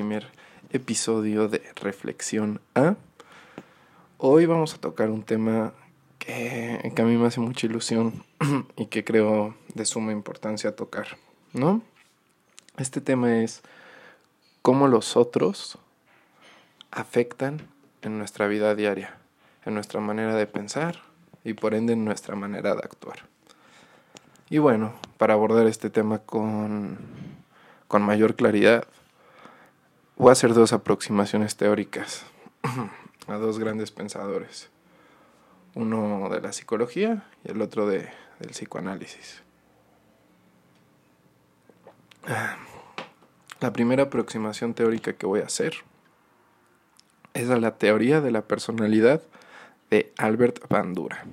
primer episodio de Reflexión A. Hoy vamos a tocar un tema que, que, a mí me hace mucha ilusión y que creo de suma importancia tocar, ¿no? Este tema es cómo los otros afectan en nuestra vida diaria, en nuestra manera de pensar y por ende en nuestra manera de actuar. Y bueno, para abordar este tema con, con mayor claridad, voy a hacer dos aproximaciones teóricas a dos grandes pensadores. Uno de la psicología y el otro de, del psicoanálisis. La primera aproximación teórica que voy a hacer es a la teoría de la personalidad de Albert Bandura.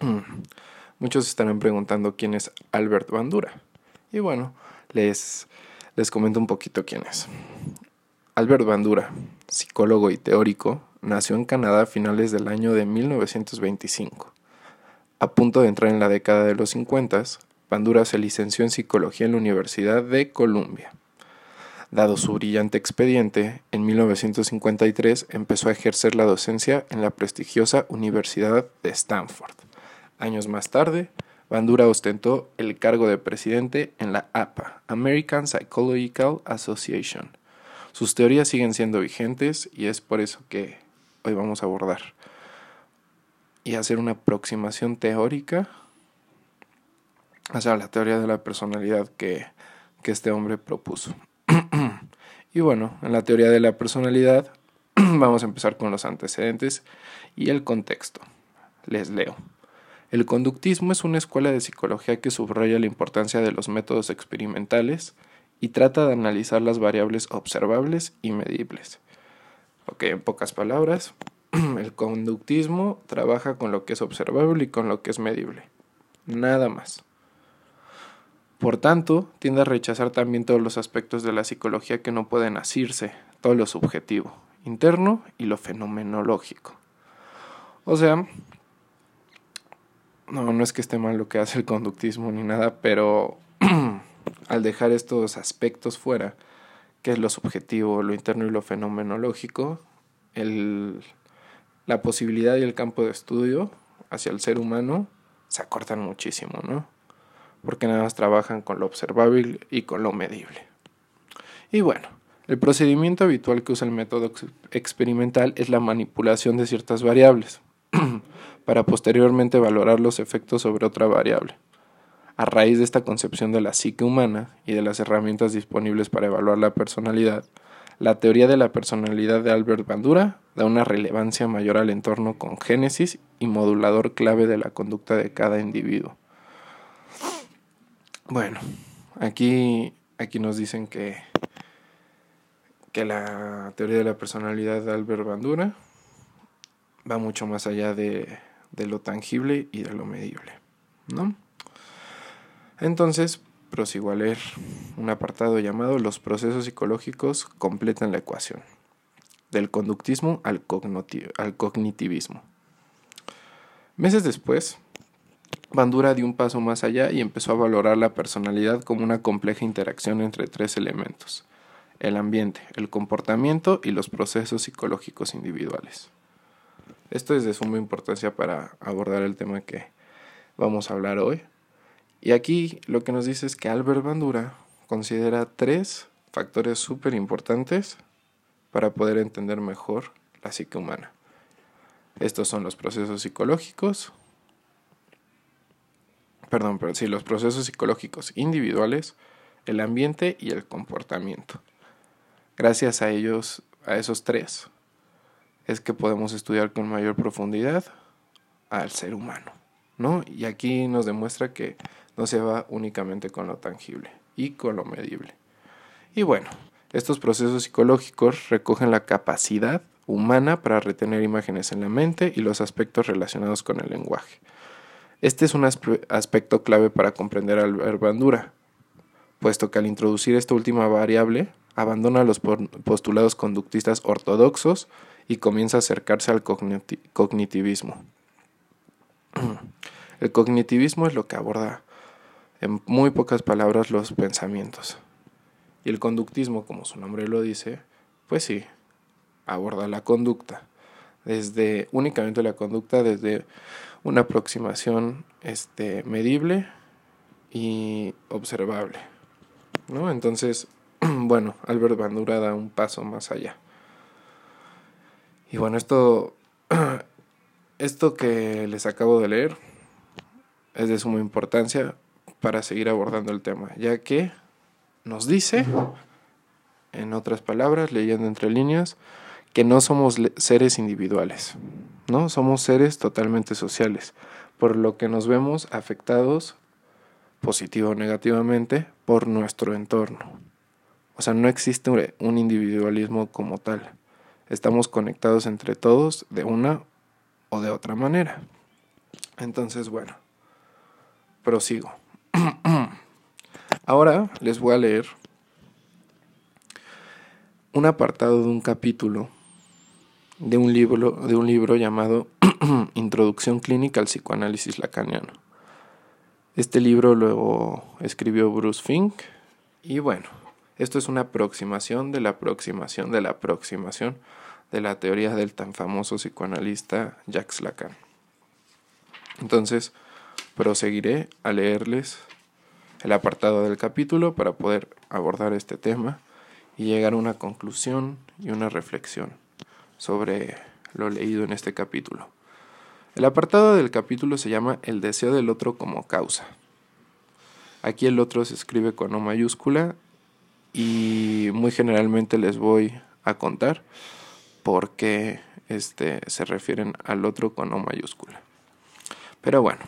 Muchos estarán preguntando quién es Albert Bandura. Y bueno, les, les comento un poquito quién es. Albert Bandura, psicólogo y teórico, nació en Canadá a finales del año de 1925. A punto de entrar en la década de los 50, Bandura se licenció en psicología en la Universidad de Columbia. Dado su brillante expediente, en 1953 empezó a ejercer la docencia en la prestigiosa Universidad de Stanford. Años más tarde, Bandura ostentó el cargo de presidente en la APA, American Psychological Association. Sus teorías siguen siendo vigentes y es por eso que hoy vamos a abordar y hacer una aproximación teórica hacia la teoría de la personalidad que, que este hombre propuso. y bueno, en la teoría de la personalidad vamos a empezar con los antecedentes y el contexto. Les leo. El conductismo es una escuela de psicología que subraya la importancia de los métodos experimentales y trata de analizar las variables observables y medibles. Ok, en pocas palabras, el conductismo trabaja con lo que es observable y con lo que es medible. Nada más. Por tanto, tiende a rechazar también todos los aspectos de la psicología que no pueden asirse, todo lo subjetivo, interno y lo fenomenológico. O sea, no, no es que esté mal lo que hace el conductismo ni nada, pero al dejar estos aspectos fuera, que es lo subjetivo, lo interno y lo fenomenológico, el, la posibilidad y el campo de estudio hacia el ser humano se acortan muchísimo, ¿no? Porque nada más trabajan con lo observable y con lo medible. Y bueno, el procedimiento habitual que usa el método experimental es la manipulación de ciertas variables. Para posteriormente valorar los efectos sobre otra variable. A raíz de esta concepción de la psique humana y de las herramientas disponibles para evaluar la personalidad, la teoría de la personalidad de Albert Bandura da una relevancia mayor al entorno con génesis y modulador clave de la conducta de cada individuo. Bueno, aquí, aquí nos dicen que, que la teoría de la personalidad de Albert Bandura va mucho más allá de, de lo tangible y de lo medible, ¿no? Entonces, prosigo a leer un apartado llamado Los procesos psicológicos completan la ecuación, del conductismo al, al cognitivismo. Meses después, Bandura dio un paso más allá y empezó a valorar la personalidad como una compleja interacción entre tres elementos, el ambiente, el comportamiento y los procesos psicológicos individuales. Esto es de suma importancia para abordar el tema que vamos a hablar hoy. Y aquí lo que nos dice es que Albert Bandura considera tres factores súper importantes para poder entender mejor la psique humana. Estos son los procesos psicológicos, perdón, pero sí, los procesos psicológicos individuales, el ambiente y el comportamiento. Gracias a ellos, a esos tres, es que podemos estudiar con mayor profundidad al ser humano, ¿no? Y aquí nos demuestra que no se va únicamente con lo tangible y con lo medible. Y bueno, estos procesos psicológicos recogen la capacidad humana para retener imágenes en la mente y los aspectos relacionados con el lenguaje. Este es un aspecto clave para comprender al Bandura, puesto que al introducir esta última variable, abandona los postulados conductistas ortodoxos y comienza a acercarse al cognitivismo. El cognitivismo es lo que aborda en muy pocas palabras los pensamientos. Y el conductismo, como su nombre lo dice, pues sí, aborda la conducta, desde únicamente la conducta desde una aproximación este, medible y observable. ¿no? Entonces, bueno, Albert Bandura da un paso más allá. Y bueno, esto, esto que les acabo de leer es de suma importancia para seguir abordando el tema, ya que nos dice, en otras palabras, leyendo entre líneas, que no somos seres individuales, ¿no? Somos seres totalmente sociales, por lo que nos vemos afectados positivo o negativamente por nuestro entorno. O sea, no existe un individualismo como tal. Estamos conectados entre todos de una o de otra manera. Entonces, bueno, prosigo. Ahora les voy a leer un apartado de un capítulo de un libro, de un libro llamado Introducción Clínica al Psicoanálisis Lacaniano. Este libro lo escribió Bruce Fink y bueno, esto es una aproximación de la aproximación de la aproximación de la teoría del tan famoso psicoanalista Jacques Lacan. Entonces, proseguiré a leerles el apartado del capítulo para poder abordar este tema y llegar a una conclusión y una reflexión sobre lo leído en este capítulo. El apartado del capítulo se llama El deseo del otro como causa. Aquí el otro se escribe con O mayúscula y muy generalmente les voy a contar por qué este, se refieren al otro con O mayúscula. Pero bueno,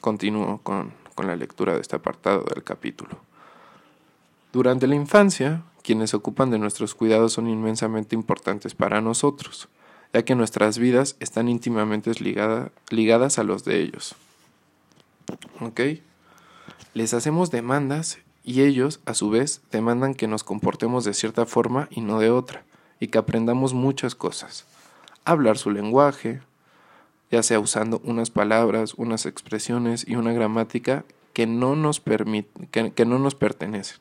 continúo con, con la lectura de este apartado del capítulo. Durante la infancia, quienes ocupan de nuestros cuidados son inmensamente importantes para nosotros, ya que nuestras vidas están íntimamente ligadas a los de ellos. ¿Ok? Les hacemos demandas y ellos, a su vez, demandan que nos comportemos de cierta forma y no de otra, y que aprendamos muchas cosas. Hablar su lenguaje, ya sea usando unas palabras, unas expresiones y una gramática que no nos, que no nos pertenecen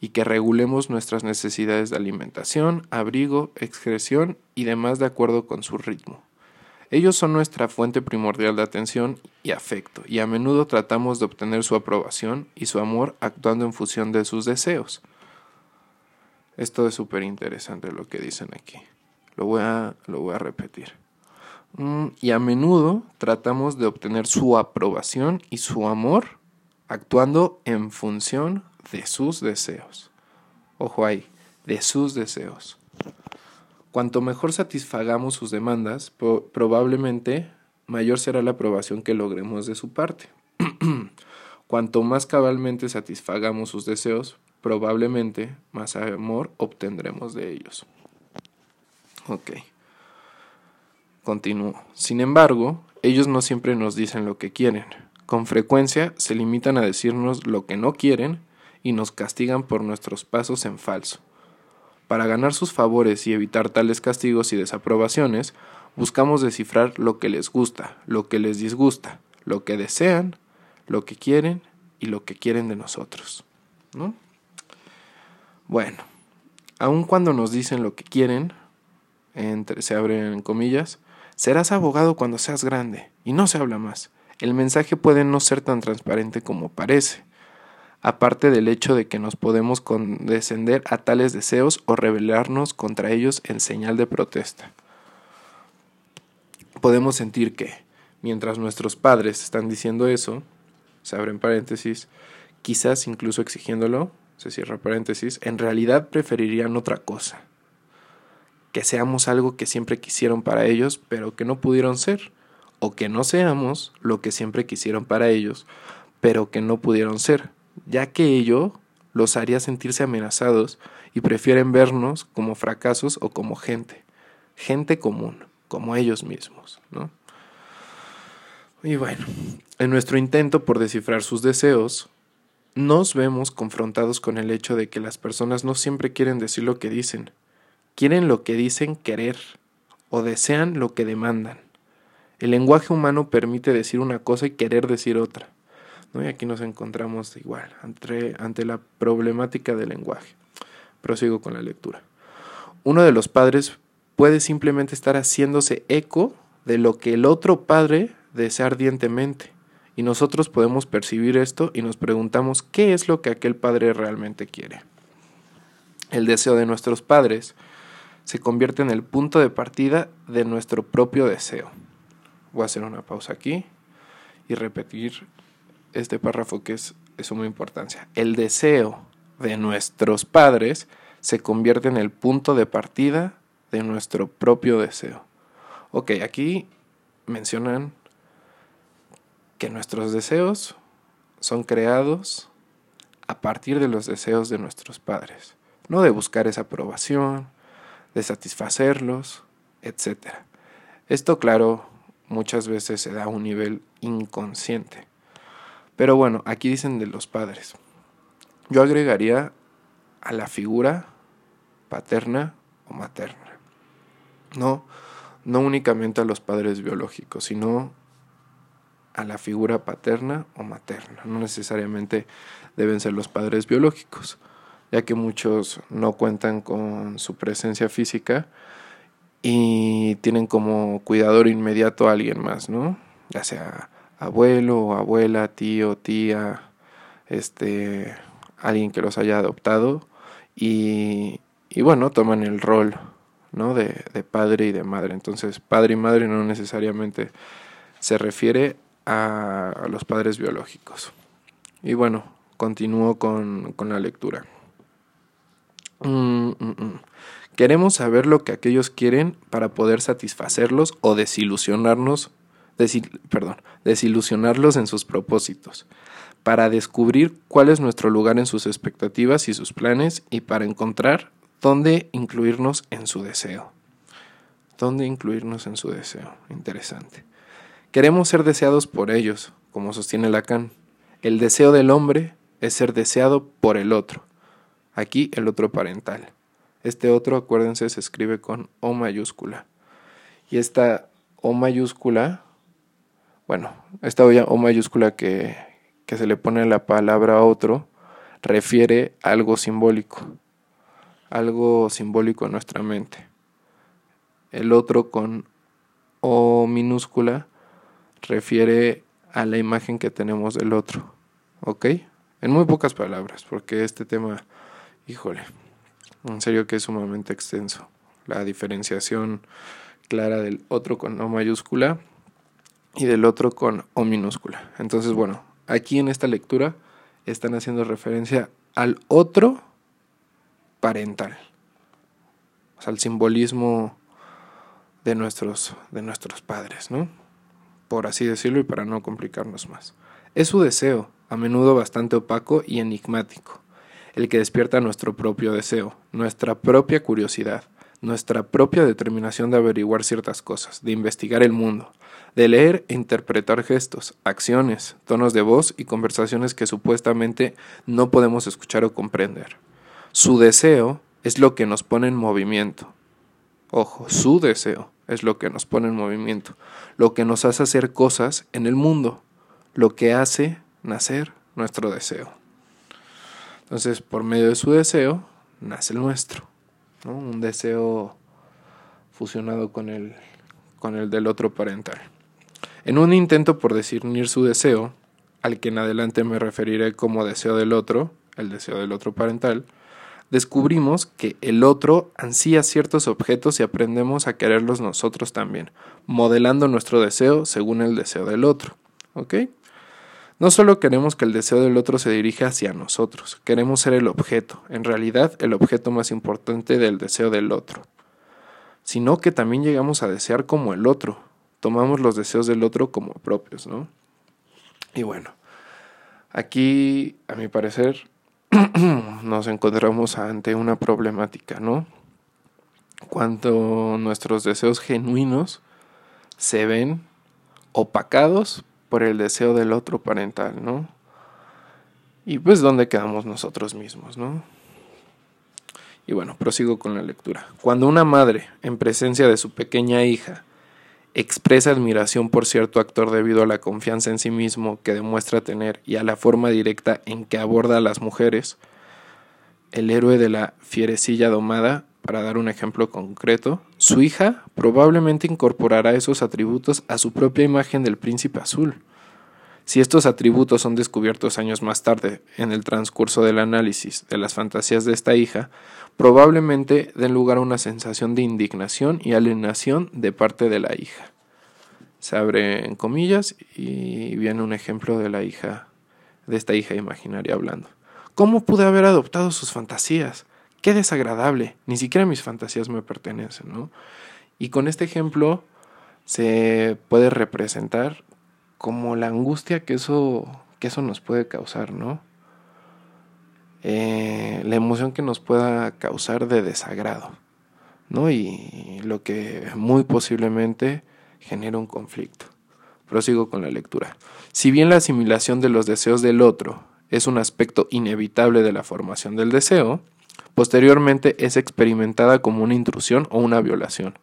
y que regulemos nuestras necesidades de alimentación, abrigo, excreción y demás de acuerdo con su ritmo. Ellos son nuestra fuente primordial de atención y afecto, y a menudo tratamos de obtener su aprobación y su amor actuando en función de sus deseos. Esto es súper interesante lo que dicen aquí. Lo voy a, lo voy a repetir. Mm, y a menudo tratamos de obtener su aprobación y su amor actuando en función de sus deseos. Ojo ahí, de sus deseos. Cuanto mejor satisfagamos sus demandas, probablemente mayor será la aprobación que logremos de su parte. Cuanto más cabalmente satisfagamos sus deseos, probablemente más amor obtendremos de ellos. Ok. Continúo. Sin embargo, ellos no siempre nos dicen lo que quieren. Con frecuencia se limitan a decirnos lo que no quieren y nos castigan por nuestros pasos en falso. Para ganar sus favores y evitar tales castigos y desaprobaciones, buscamos descifrar lo que les gusta, lo que les disgusta, lo que desean, lo que quieren y lo que quieren de nosotros. ¿no? Bueno, aun cuando nos dicen lo que quieren, entre, se abren comillas, serás abogado cuando seas grande, y no se habla más. El mensaje puede no ser tan transparente como parece aparte del hecho de que nos podemos condescender a tales deseos o rebelarnos contra ellos en señal de protesta. Podemos sentir que, mientras nuestros padres están diciendo eso, se abren paréntesis, quizás incluso exigiéndolo, se cierra paréntesis, en realidad preferirían otra cosa. Que seamos algo que siempre quisieron para ellos, pero que no pudieron ser, o que no seamos lo que siempre quisieron para ellos, pero que no pudieron ser ya que ello los haría sentirse amenazados y prefieren vernos como fracasos o como gente, gente común, como ellos mismos, ¿no? Y bueno, en nuestro intento por descifrar sus deseos, nos vemos confrontados con el hecho de que las personas no siempre quieren decir lo que dicen, quieren lo que dicen querer o desean lo que demandan. El lenguaje humano permite decir una cosa y querer decir otra Y aquí nos encontramos igual, ante, ante la problemática del lenguaje. Prosigo con la lectura. Uno de los padres puede simplemente estar haciéndose eco de lo que el otro padre desea ardientemente. Y nosotros podemos percibir esto y nos preguntamos qué es lo que aquel padre realmente quiere. El deseo de nuestros padres se convierte en el punto de partida de nuestro propio deseo. Voy a hacer una pausa aquí y repetir este párrafo que es de suma importancia. El deseo de nuestros padres se convierte en el punto de partida de nuestro propio deseo. Ok, aquí mencionan que nuestros deseos son creados a partir de los deseos de nuestros padres, no de buscar esa aprobación, de satisfacerlos, etc. Esto, claro, muchas veces se da a un nivel inconsciente. Pero bueno, aquí dicen de los padres. Yo agregaría a la figura paterna o materna. No, no únicamente a los padres biológicos, sino a la figura paterna o materna. No necesariamente deben ser los padres biológicos, ya que muchos no cuentan con su presencia física y tienen como cuidador inmediato a alguien más, ¿no? Ya sea abuelo, abuela, tío, tía, este, alguien que los haya adoptado y, y bueno, toman el rol, ¿no? De, de padre y de madre. Entonces, padre y madre no necesariamente se refiere a, los padres biológicos. Y bueno, continúo con, con la lectura. Mm, mm, mm. Queremos saber lo que aquellos quieren para poder satisfacerlos o desilusionarnos, perdón, desilusionarlos en sus propósitos, para descubrir cuál es nuestro lugar en sus expectativas y sus planes y para encontrar dónde incluirnos en su deseo. ¿Dónde incluirnos en su deseo? Interesante. Queremos ser deseados por ellos, como sostiene Lacan. El deseo del hombre es ser deseado por el otro. Aquí el otro parental. Este otro, acuérdense, se escribe con O mayúscula. Y esta O mayúscula, bueno, esta O mayúscula que, que se le pone a la palabra otro, refiere a algo simbólico, algo simbólico en nuestra mente. El otro con O minúscula refiere a la imagen que tenemos del otro, ¿ok? En muy pocas palabras, porque este tema, híjole, en serio que es sumamente extenso. La diferenciación clara del otro con O mayúscula y del otro con O minúscula. Entonces, bueno, aquí en esta lectura están haciendo referencia al otro parental. Al simbolismo de nuestros, de nuestros padres, ¿no? Por así decirlo y para no complicarnos más. Es su deseo, a menudo bastante opaco y enigmático el que despierta nuestro propio deseo, nuestra propia curiosidad, nuestra propia determinación de averiguar ciertas cosas, de investigar el mundo, de leer e interpretar gestos, acciones, tonos de voz y conversaciones que supuestamente no podemos escuchar o comprender. Su deseo es lo que nos pone en movimiento. Ojo, su deseo es lo que nos pone en movimiento, lo que nos hace hacer cosas en el mundo, lo que hace nacer nuestro deseo. Entonces, por medio de su deseo, nace el nuestro. Un deseo fusionado con el, con el del otro parental. En un intento por discernir su deseo, al que en adelante me referiré como deseo del otro, el deseo del otro parental, descubrimos que el otro ansía ciertos objetos y aprendemos a quererlos nosotros también, modelando nuestro deseo según el deseo del otro. ¿Ok? No solo queremos que el deseo del otro se dirija hacia nosotros, queremos ser el objeto, en realidad el objeto más importante del deseo del otro, sino que también llegamos a desear como el otro, tomamos los deseos del otro como propios, ¿no? Y bueno, aquí, a mi parecer, nos encontramos ante una problemática, ¿no? Cuando nuestros deseos genuinos se ven opacados por el deseo del otro parental, ¿no? Y pues dónde quedamos nosotros mismos, ¿no? Y bueno, prosigo con la lectura. Cuando una madre, en presencia de su pequeña hija, expresa admiración por cierto actor debido a la confianza en sí mismo que demuestra tener y a la forma directa en que aborda a las mujeres, el héroe de la fierecilla domada, para dar un ejemplo concreto, su hija probablemente incorporará esos atributos a su propia imagen del príncipe azul. Si estos atributos son descubiertos años más tarde en el transcurso del análisis de las fantasías de esta hija, probablemente den lugar a una sensación de indignación y alienación de parte de la hija. Se abre en comillas y viene un ejemplo de la hija, de esta hija imaginaria hablando. ¿Cómo pude haber adoptado sus fantasías? Qué desagradable, ni siquiera mis fantasías me pertenecen, ¿no? Y con este ejemplo se puede representar como la angustia que eso, que eso nos puede causar, ¿no? Eh, la emoción que nos pueda causar de desagrado, ¿no? Y lo que muy posiblemente genera un conflicto. Prosigo con la lectura. Si bien la asimilación de los deseos del otro es un aspecto inevitable de la formación del deseo, posteriormente es experimentada como una intrusión o una violación.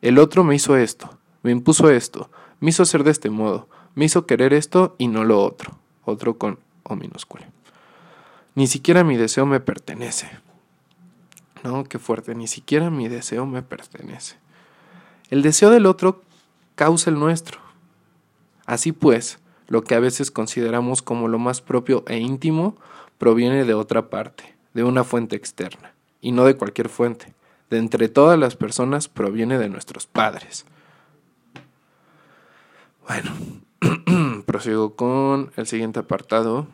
El otro me hizo esto, me impuso esto, me hizo ser de este modo, me hizo querer esto y no lo otro. Otro con O minúscula. Ni siquiera mi deseo me pertenece. No, qué fuerte. Ni siquiera mi deseo me pertenece. El deseo del otro causa el nuestro. Así pues, lo que a veces consideramos como lo más propio e íntimo proviene de otra parte, de una fuente externa, y no de cualquier fuente. De entre todas las personas proviene de nuestros padres. Bueno, prosigo con el siguiente apartado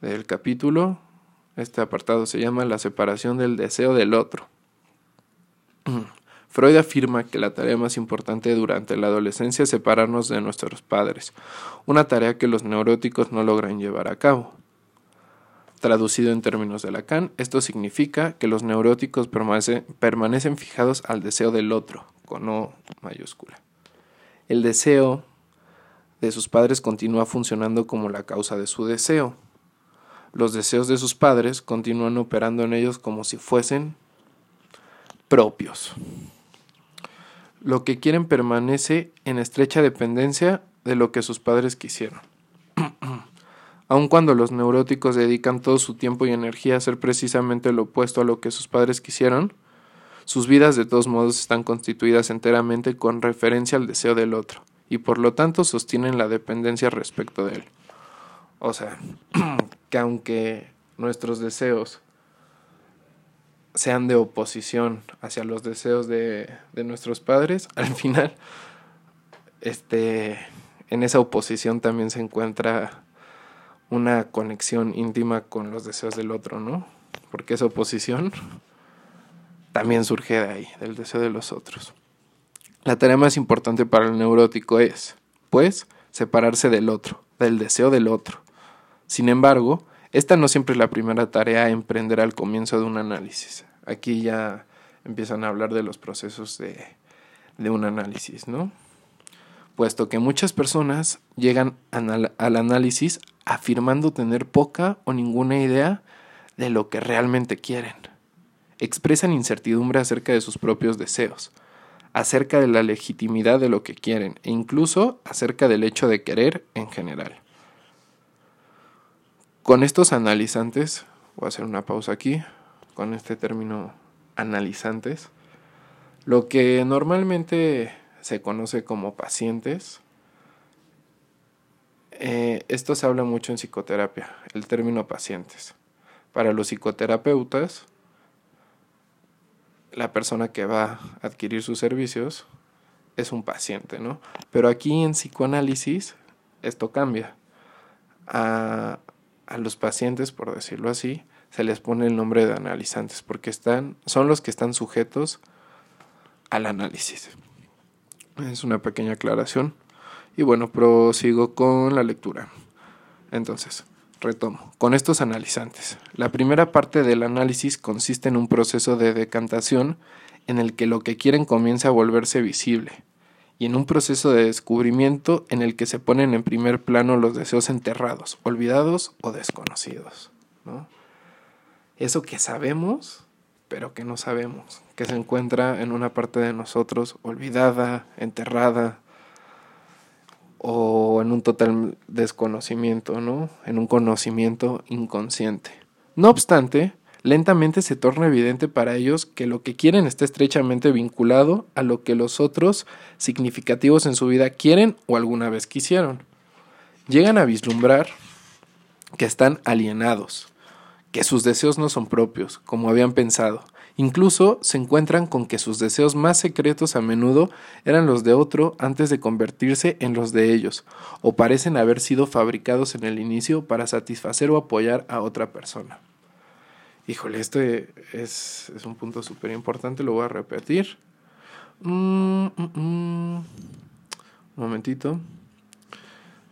del capítulo. Este apartado se llama La separación del deseo del otro. Freud afirma que la tarea más importante durante la adolescencia es separarnos de nuestros padres, una tarea que los neuróticos no logran llevar a cabo. Traducido en términos de Lacan, esto significa que los neuróticos permanecen fijados al deseo del otro, con O mayúscula. El deseo de sus padres continúa funcionando como la causa de su deseo. Los deseos de sus padres continúan operando en ellos como si fuesen propios. Lo que quieren permanece en estrecha dependencia de lo que sus padres quisieron. Aun cuando los neuróticos dedican todo su tiempo y energía a hacer precisamente lo opuesto a lo que sus padres quisieron, sus vidas de todos modos están constituidas enteramente con referencia al deseo del otro y por lo tanto sostienen la dependencia respecto de él. O sea, que aunque nuestros deseos sean de oposición hacia los deseos de, de nuestros padres, al final, este, en esa oposición también se encuentra una conexión íntima con los deseos del otro, ¿no? Porque esa oposición también surge de ahí, del deseo de los otros. La tarea más importante para el neurótico es, pues, separarse del otro, del deseo del otro. Sin embargo, esta no siempre es la primera tarea a emprender al comienzo de un análisis. Aquí ya empiezan a hablar de los procesos de, de un análisis, ¿no? Puesto que muchas personas llegan al análisis afirmando tener poca o ninguna idea de lo que realmente quieren. Expresan incertidumbre acerca de sus propios deseos acerca de la legitimidad de lo que quieren e incluso acerca del hecho de querer en general. Con estos analizantes, voy a hacer una pausa aquí, con este término analizantes, lo que normalmente se conoce como pacientes, eh, esto se habla mucho en psicoterapia, el término pacientes. Para los psicoterapeutas, la persona que va a adquirir sus servicios es un paciente, ¿no? Pero aquí en psicoanálisis esto cambia. A, a, los pacientes, por decirlo así, se les pone el nombre de analizantes porque están, son los que están sujetos al análisis. Es una pequeña aclaración. Y bueno, prosigo con la lectura. Entonces, Retomo. Con estos analizantes. La primera parte del análisis consiste en un proceso de decantación en el que lo que quieren comienza a volverse visible, y en un proceso de descubrimiento en el que se ponen en primer plano los deseos enterrados, olvidados o desconocidos. Eso que sabemos, pero que no sabemos, que se encuentra en una parte de nosotros olvidada, enterrada, o en un total desconocimiento, ¿no? En un conocimiento inconsciente. No obstante, lentamente se torna evidente para ellos que lo que quieren está estrechamente vinculado a lo que los otros significativos en su vida quieren o alguna vez quisieron. Llegan a vislumbrar que están alienados, que sus deseos no son propios, como habían pensado. Incluso se encuentran con que sus deseos más secretos a menudo eran los de otro antes de convertirse en los de ellos, o parecen haber sido fabricados en el inicio para satisfacer o apoyar a otra persona. Híjole, este es, un punto súper importante, lo voy a repetir. Mm, mm, mm. Un momentito.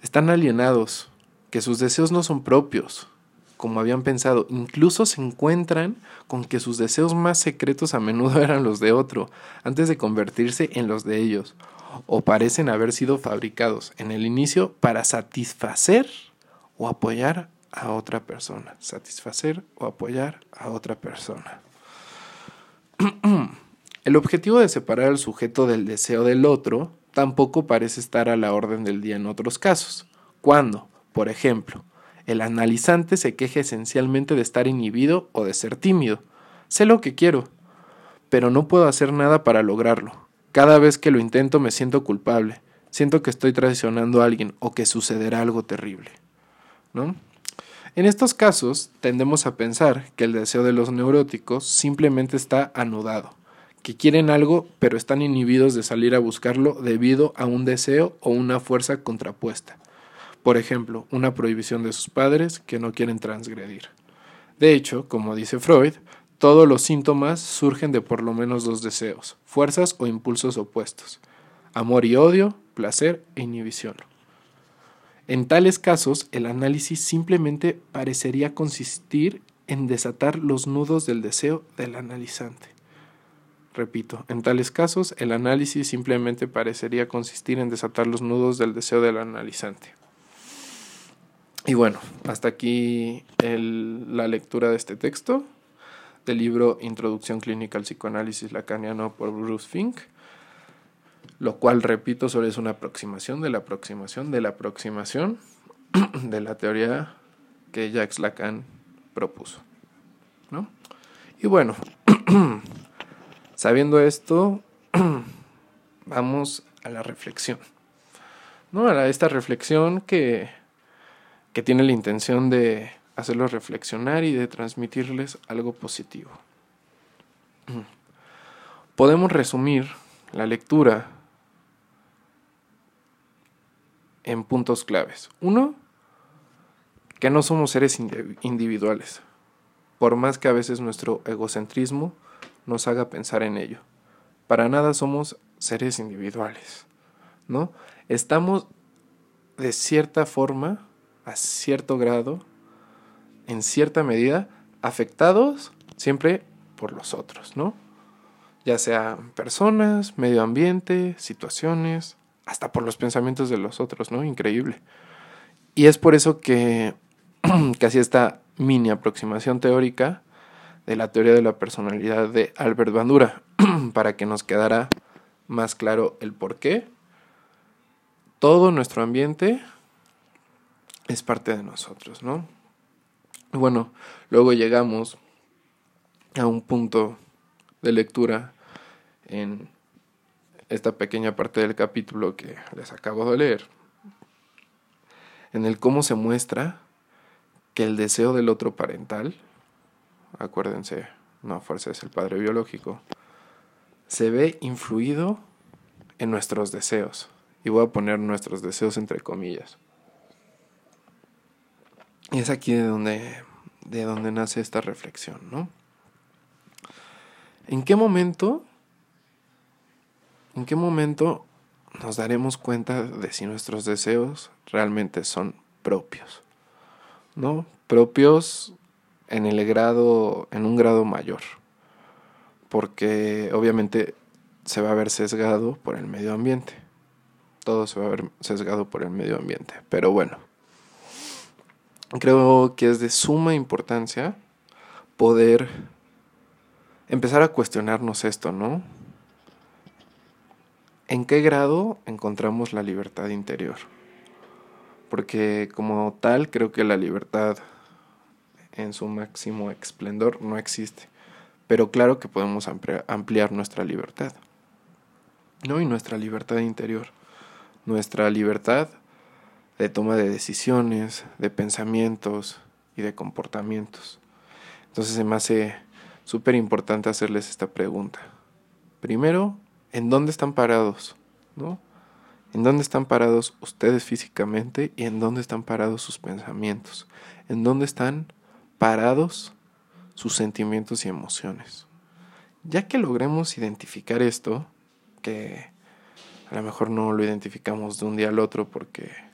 Están alienados, que sus deseos no son propios, como habían pensado. Incluso se encuentran con que sus deseos más secretos a menudo eran los de otro, antes de convertirse en los de ellos, o parecen haber sido fabricados en el inicio para satisfacer o apoyar a otra persona, satisfacer o apoyar a otra persona. El objetivo de separar al sujeto del deseo del otro tampoco parece estar a la orden del día en otros casos. Cuando, por ejemplo, el analizante se queja esencialmente de estar inhibido o de ser tímido. Sé lo que quiero, pero no puedo hacer nada para lograrlo. Cada vez que lo intento me siento culpable. Siento que estoy traicionando a alguien o que sucederá algo terrible. ¿No? En estos casos, tendemos a pensar que el deseo de los neuróticos simplemente está anudado, que quieren algo pero están inhibidos de salir a buscarlo debido a un deseo o una fuerza contrapuesta. Por ejemplo, una prohibición de sus padres que no quieren transgredir. De hecho, como dice Freud, todos los síntomas surgen de por lo menos dos deseos, fuerzas o impulsos opuestos, amor y odio, placer e inhibición. En tales casos, el análisis simplemente parecería consistir en desatar los nudos del deseo del analizante. Repito, en tales casos, el análisis simplemente parecería consistir en desatar los nudos del deseo del analizante. Y bueno, hasta aquí la lectura de este texto del libro Introducción Clínica al Psicoanálisis Lacaniano por Bruce Fink lo cual, repito, solo es una aproximación de la aproximación de la aproximación de la teoría que Jacques Lacan propuso. ¿no? Y bueno, sabiendo esto, vamos a la reflexión. ¿no? A esta reflexión que, que tiene la intención de hacerlos reflexionar y de transmitirles algo positivo. Podemos resumir la lectura en puntos claves. Uno, que no somos seres individuales, por más que a veces nuestro egocentrismo nos haga pensar en ello. Para nada somos seres individuales, ¿no? Estamos de cierta forma, a cierto grado, en cierta medida, afectados siempre por los otros, ¿no? Ya sea personas, medio ambiente, situaciones, hasta por los pensamientos de los otros, ¿no? Increíble. Y es por eso que casi esta mini aproximación teórica de la teoría de la personalidad de Albert Bandura, para que nos quedara más claro el por qué todo nuestro ambiente es parte de nosotros, ¿no? Bueno, luego llegamos a un punto de lectura en esta pequeña parte del capítulo que les acabo de leer, en el cómo se muestra que el deseo del otro parental, acuérdense, no fuerza es el padre biológico, se ve influido en nuestros deseos. Y voy a poner nuestros deseos entre comillas. Y es aquí de donde, de donde nace esta reflexión, ¿no? ¿En qué momento ¿En qué momento nos daremos cuenta de si nuestros deseos realmente son propios? ¿No? Propios en el grado, en un grado mayor. Porque obviamente se va a ver sesgado por el medio ambiente. Todo se va a ver sesgado por el medio ambiente. Pero bueno, creo que es de suma importancia poder empezar a cuestionarnos esto, ¿no? ¿en qué grado encontramos la libertad interior? Porque como tal creo que la libertad en su máximo esplendor no existe. Pero claro que podemos ampliar nuestra libertad. ¿No? Y nuestra libertad interior. Nuestra libertad de toma de decisiones, de pensamientos y de comportamientos. Entonces se me hace súper importante hacerles esta pregunta. Primero, ¿en dónde están parados? ¿No? ¿En dónde están parados ustedes físicamente y en dónde están parados sus pensamientos? ¿En dónde están parados sus sentimientos y emociones? Ya que logremos identificar esto, que a lo mejor no lo identificamos de un día al otro porque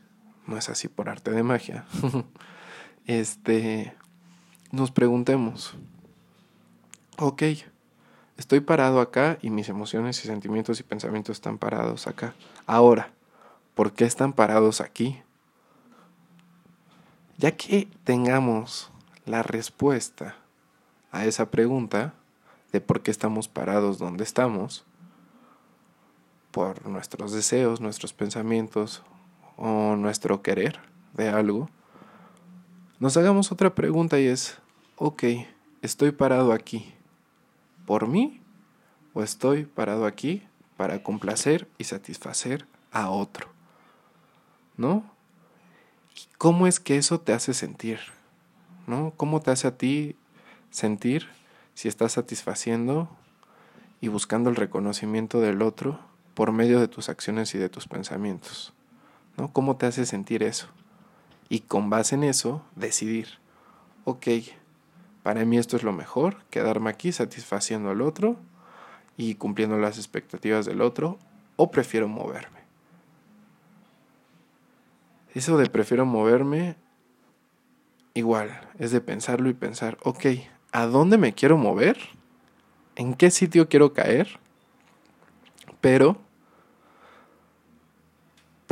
no es así por arte de magia, este, nos preguntemos, ok, estoy parado acá y mis emociones y sentimientos y pensamientos están parados acá. Ahora, ¿por qué están parados aquí? Ya que tengamos la respuesta a esa pregunta de por qué estamos parados donde estamos, por nuestros deseos, nuestros pensamientos o nuestro querer de algo, nos hagamos otra pregunta y es, ok, estoy parado aquí por mí o estoy parado aquí para complacer y satisfacer a otro. ¿No? ¿Cómo es que eso te hace sentir? ¿No? ¿Cómo te hace a ti sentir si estás satisfaciendo y buscando el reconocimiento del otro por medio de tus acciones y de tus pensamientos? ¿Cómo te hace sentir eso? y con base en eso decidir, ok, para mí esto es lo mejor, quedarme aquí satisfaciendo al otro y cumpliendo las expectativas del otro, o prefiero moverme. Eso de prefiero moverme, igual, es de pensarlo y pensar, ok, ¿a dónde me quiero mover? ¿En qué sitio quiero caer? Pero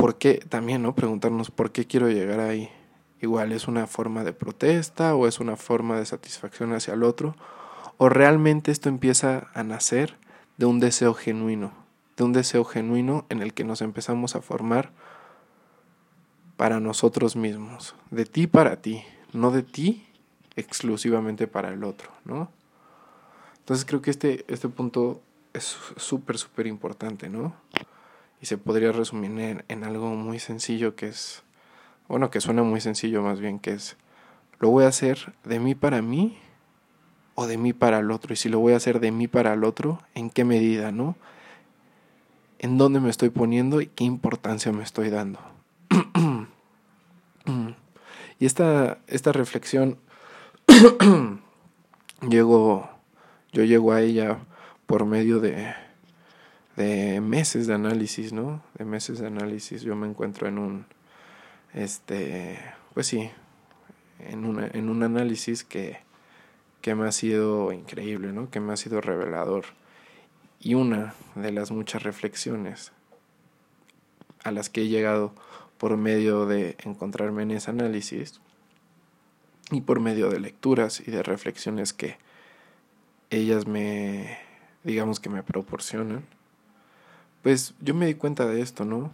¿por qué? También, ¿no? Preguntarnos por qué quiero llegar ahí. Igual es una forma de protesta o es una forma de satisfacción hacia el otro. O realmente esto empieza a nacer de un deseo genuino. De un deseo genuino en el que nos empezamos a formar para nosotros mismos. De ti para ti. No de ti exclusivamente para el otro, ¿no? Entonces creo que este, este punto es súper, súper importante, ¿no? Y se podría resumir en, algo muy sencillo que es, bueno, que suena muy sencillo más bien, que es, lo voy a hacer de mí para mí o de mí para el otro. Y si lo voy a hacer de mí para el otro, ¿en qué medida, no? ¿En dónde me estoy poniendo y qué importancia me estoy dando? y esta, esta reflexión, llego, yo llego a ella por medio de de meses de análisis, ¿no? De meses de análisis. Yo me encuentro en un, este, pues sí, en, una, en un análisis que, que me ha sido increíble, ¿no? Que me ha sido revelador. Y una de las muchas reflexiones a las que he llegado por medio de encontrarme en ese análisis y por medio de lecturas y de reflexiones que ellas me, digamos que me proporcionan, pues yo me di cuenta de esto, ¿no?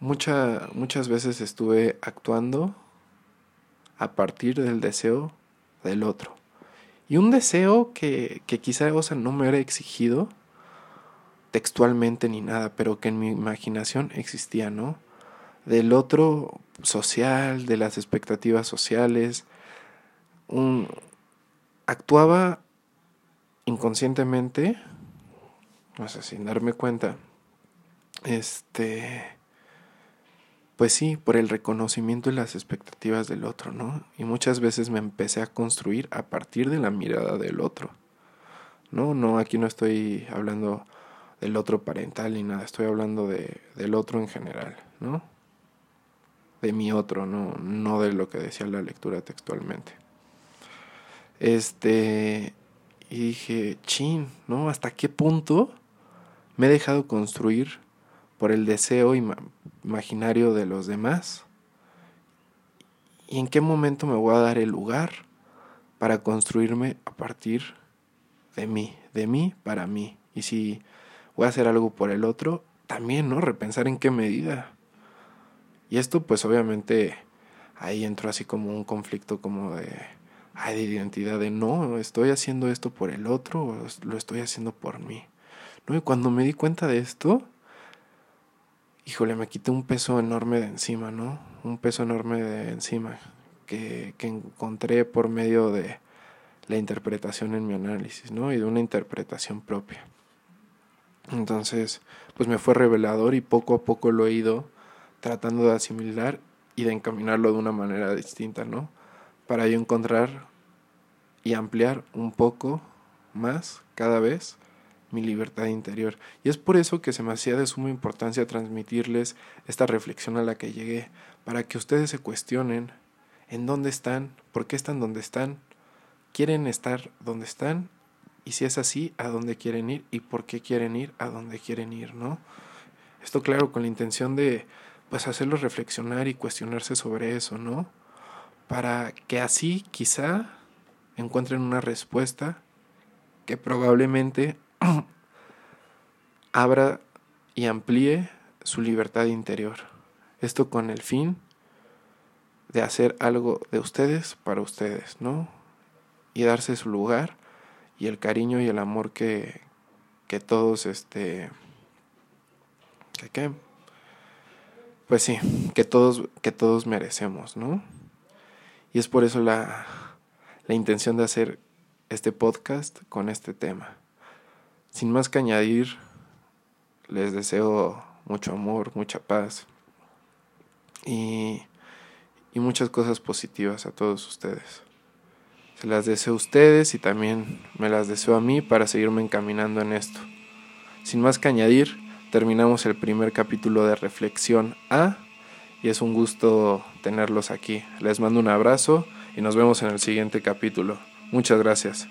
Mucha, muchas veces estuve actuando a partir del deseo del otro. Y un deseo que, que quizá, o no me hubiera exigido textualmente ni nada, pero que en mi imaginación existía, ¿no? Del otro social, de las expectativas sociales. Un, actuaba inconscientemente, no sé, sin darme cuenta, este, pues sí, por el reconocimiento y las expectativas del otro, ¿no? Y muchas veces me empecé a construir a partir de la mirada del otro. No, no, aquí no estoy hablando del otro parental ni nada, estoy hablando de, del otro en general, ¿no? De mi otro, no, no de lo que decía la lectura textualmente. Este, y dije, chin, ¿no? ¿Hasta qué punto me he dejado construir por el deseo imaginario de los demás? ¿Y en qué momento me voy a dar el lugar para construirme a partir de mí, de mí para mí? Y si voy a hacer algo por el otro, también, ¿no? Repensar en qué medida. Y esto pues obviamente ahí entró así como un conflicto como de, ay, de identidad, de no, estoy haciendo esto por el otro o lo estoy haciendo por mí. ¿No? Y cuando me di cuenta de esto, híjole, me quité un peso enorme de encima, ¿no? Un peso enorme de encima que, que encontré por medio de la interpretación en mi análisis, ¿no? Y de una interpretación propia. Entonces, pues me fue revelador y poco a poco lo he ido tratando de asimilar y de encaminarlo de una manera distinta, ¿no? Para yo encontrar y ampliar un poco más cada vez mi libertad interior. Y es por eso que se me hacía de suma importancia transmitirles esta reflexión a la que llegué, para que ustedes se cuestionen en dónde están, por qué están donde están, quieren estar donde están y si es así, a dónde quieren ir y por qué quieren ir a dónde quieren ir, ¿no? Esto claro con la intención de pues hacerlos reflexionar y cuestionarse sobre eso, ¿no? Para que así quizá encuentren una respuesta que probablemente abra y amplíe su libertad interior. Esto con el fin de hacer algo de ustedes para ustedes, ¿no? Y darse su lugar y el cariño y el amor que, que todos, este, que qué, pues sí, que todos, que todos merecemos, ¿no? Y es por eso la, la intención de hacer este podcast con este tema. Sin más que añadir, les deseo mucho amor, mucha paz y, y muchas cosas positivas a todos ustedes. Se las deseo a ustedes y también me las deseo a mí para seguirme encaminando en esto. Sin más que añadir, terminamos el primer capítulo de Reflexión A y es un gusto tenerlos aquí. Les mando un abrazo y nos vemos en el siguiente capítulo. Muchas gracias.